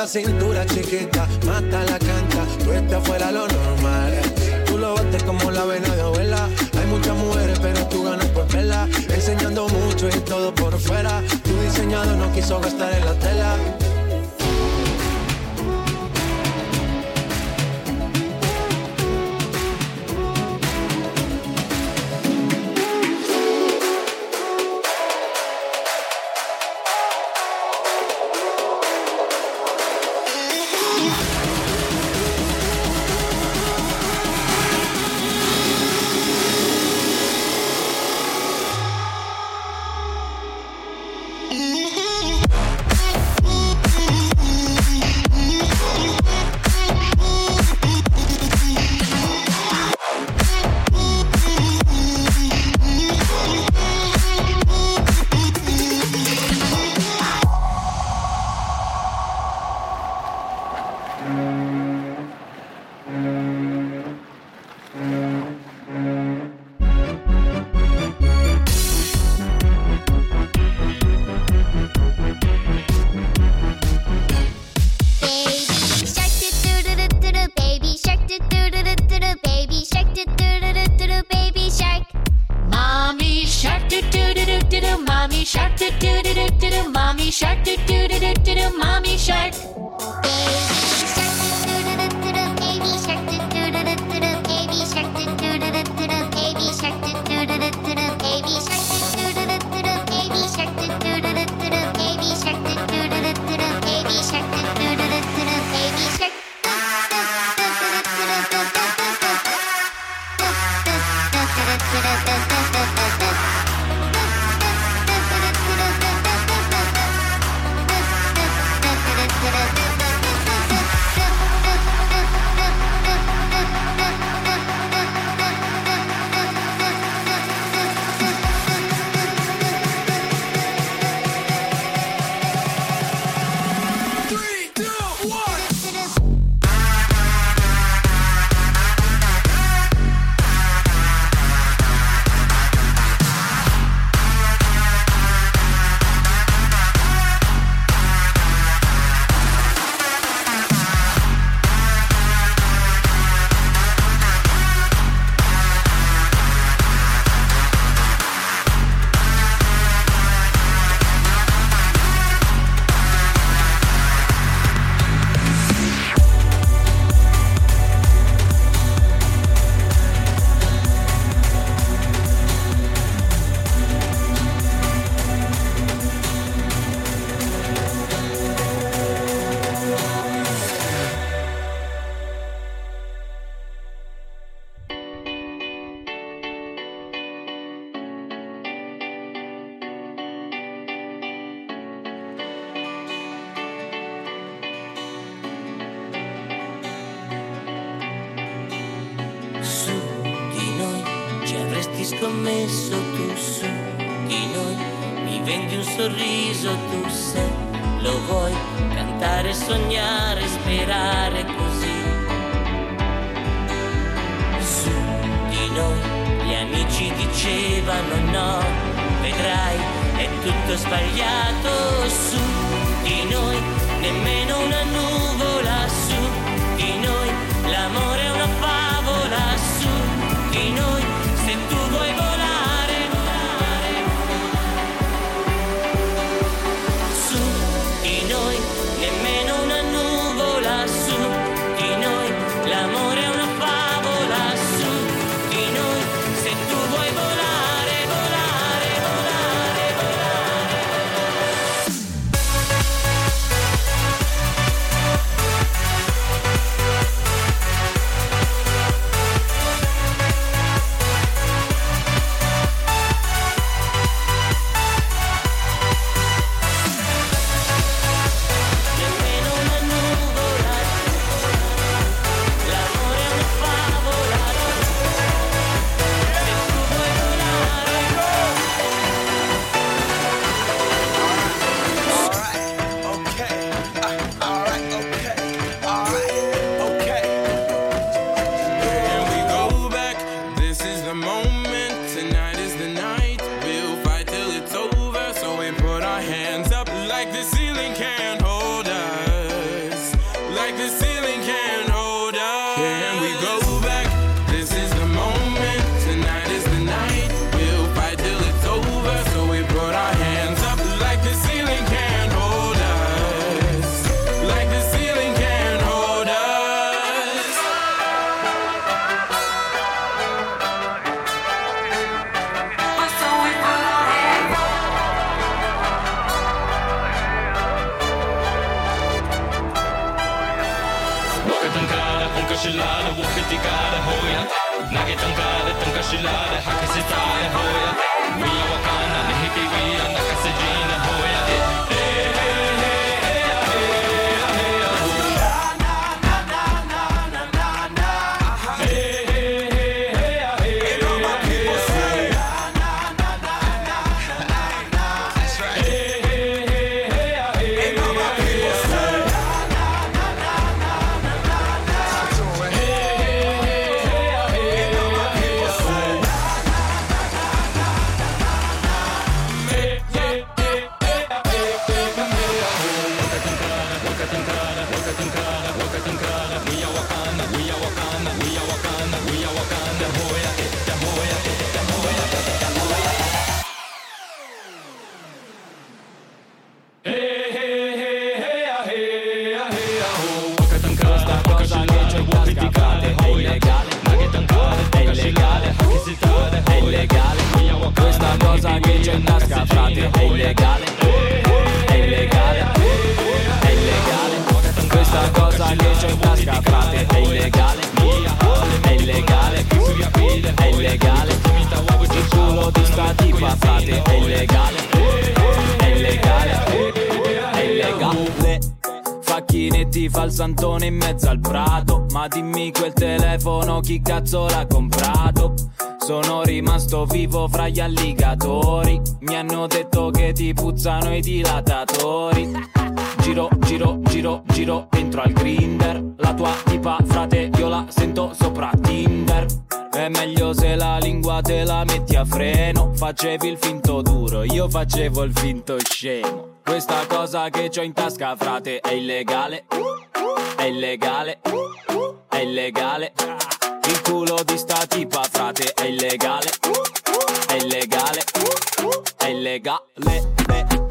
una cintura chiquita, mata la canta, tú estás fuera lo normal. Tú lo bates como la vena de abuela. Hay muchas mujeres, pero tú ganas por vela. Enseñando mucho y todo por fuera. Tu diseñado no quiso gastar en la tela se lo vuoi cantare, sognare, sperare così. Su di noi gli amici dicevano no, vedrai, è tutto sbagliato. Su di noi nemmeno una nuvola su di noi, l'amore Shilada, Wukitigada, Hoya, Nagitangada, Tunga se Hakasitaya, Hoya. Illegale È illegale È illegale Il culo di sta tipa frate è illegale È illegale È illegale. Facchinetti fa il santone in mezzo al prato Ma dimmi quel telefono chi cazzo l'ha comprato? Sono rimasto vivo fra gli alligatori Mi hanno detto che ti puzzano i dilatatori Giro, giro, giro, giro, entro al grinder. La tua tipa, frate, io la sento sopra Tinder. È meglio se la lingua te la metti a freno. Facevi il finto duro, io facevo il finto scemo. Questa cosa che c'ho in tasca, frate, è illegale. È illegale. È illegale. Il culo di sta tipa, frate, è illegale. È illegale. È illegale. Di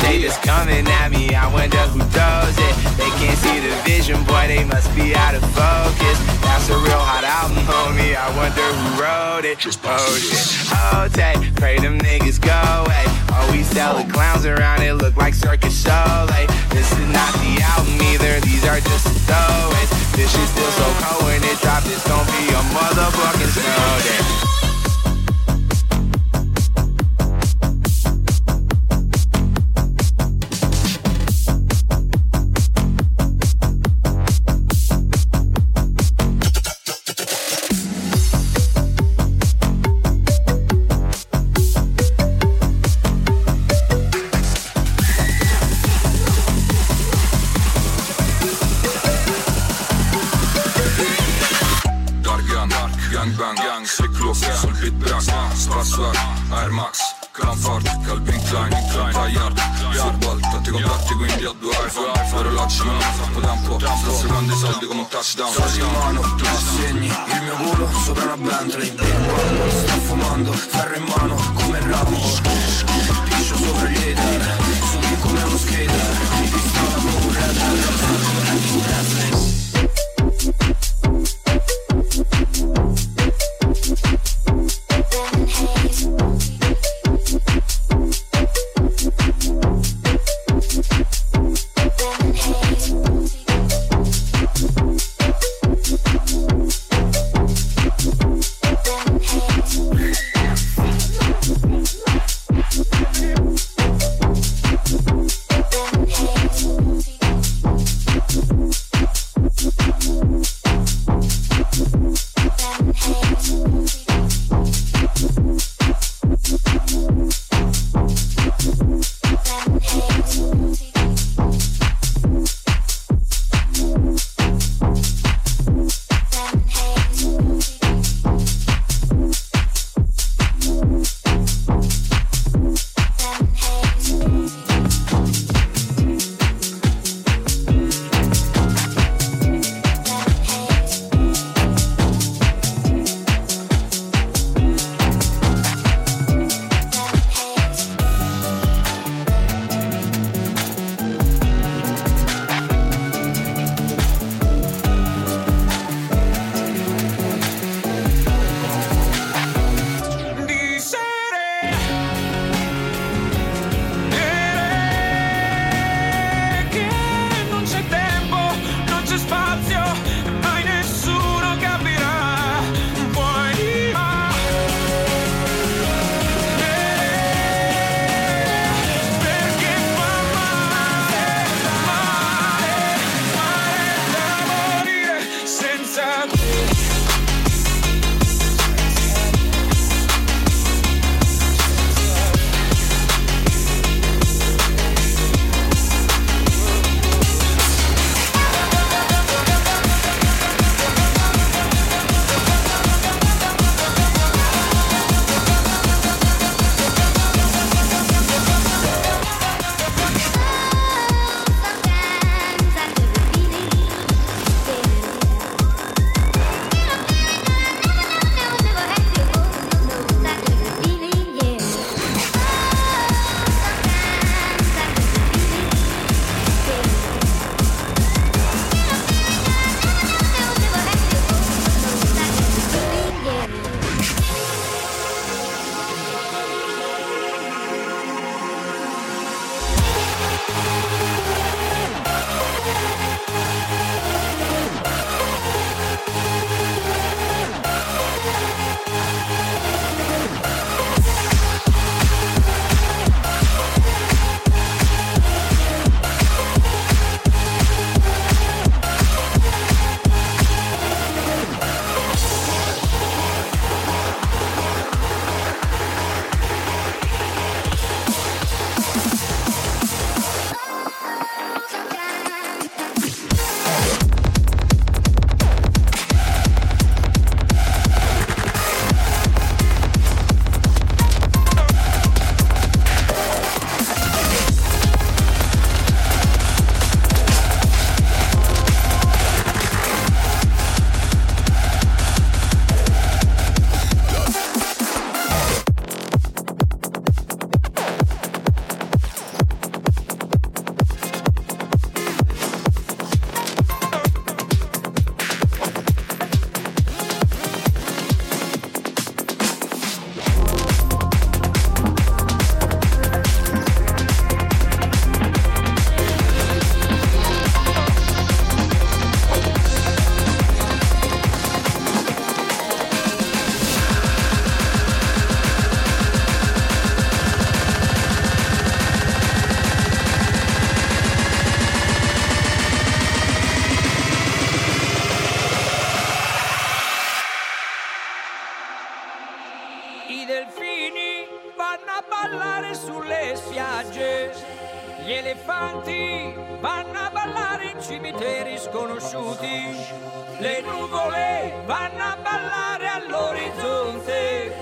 All just coming at me, I wonder who does it. They can't see the vision, boy, they must be out of focus. That's a real hot album, homie, I wonder who wrote it. Oh shit, hold oh, tight, pray them niggas go away. Oh, we sell the clowns around, it look like circus show. Like, this is not the album either, these are just the throwaways. This shit still so cold when it drops, it's gonna be a motherfucking snow day. Soldi come un touchdown. Soldi in mano, tu segni, il mio culo sopra una Bentley Bang, sto fumando, ferro in mano, come Rambo Piscio sopra gli hater, ballare sulle spiagge. Gli elefanti vanno a ballare in cimiteri sconosciuti. Le nuvole vanno a ballare all'orizzonte.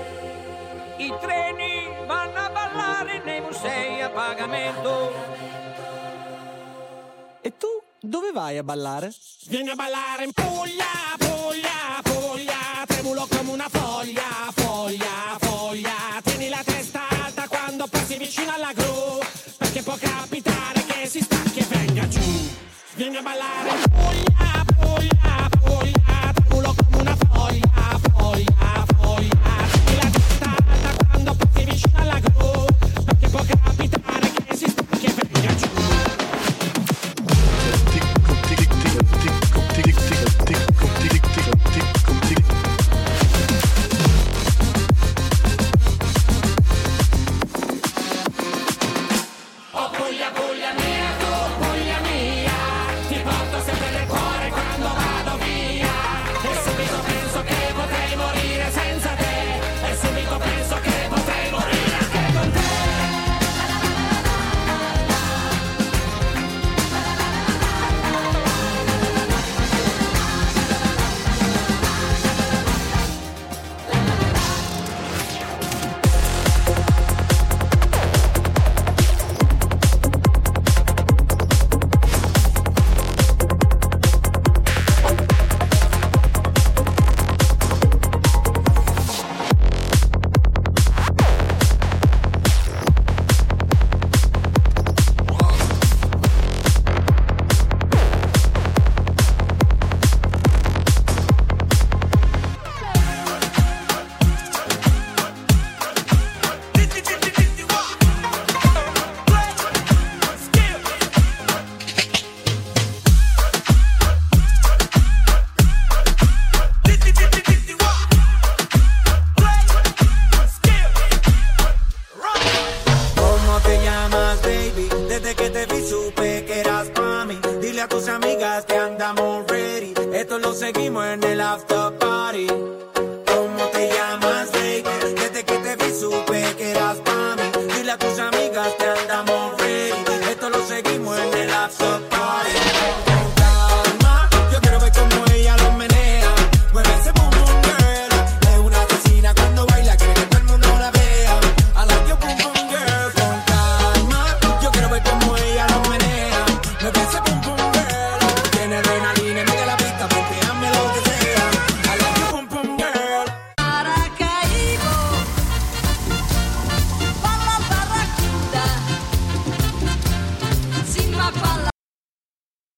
I treni vanno a ballare nei musei a pagamento. E tu dove vai a ballare? Vieni a ballare in Puglia, Puglia, Puglia, tremulo come una foglia, foglia, foglia. Passi vicino alla gru, perché può capitare che si stacchi e venga giù. Vieni a ballare que eras para mí. Dile a tus amigos.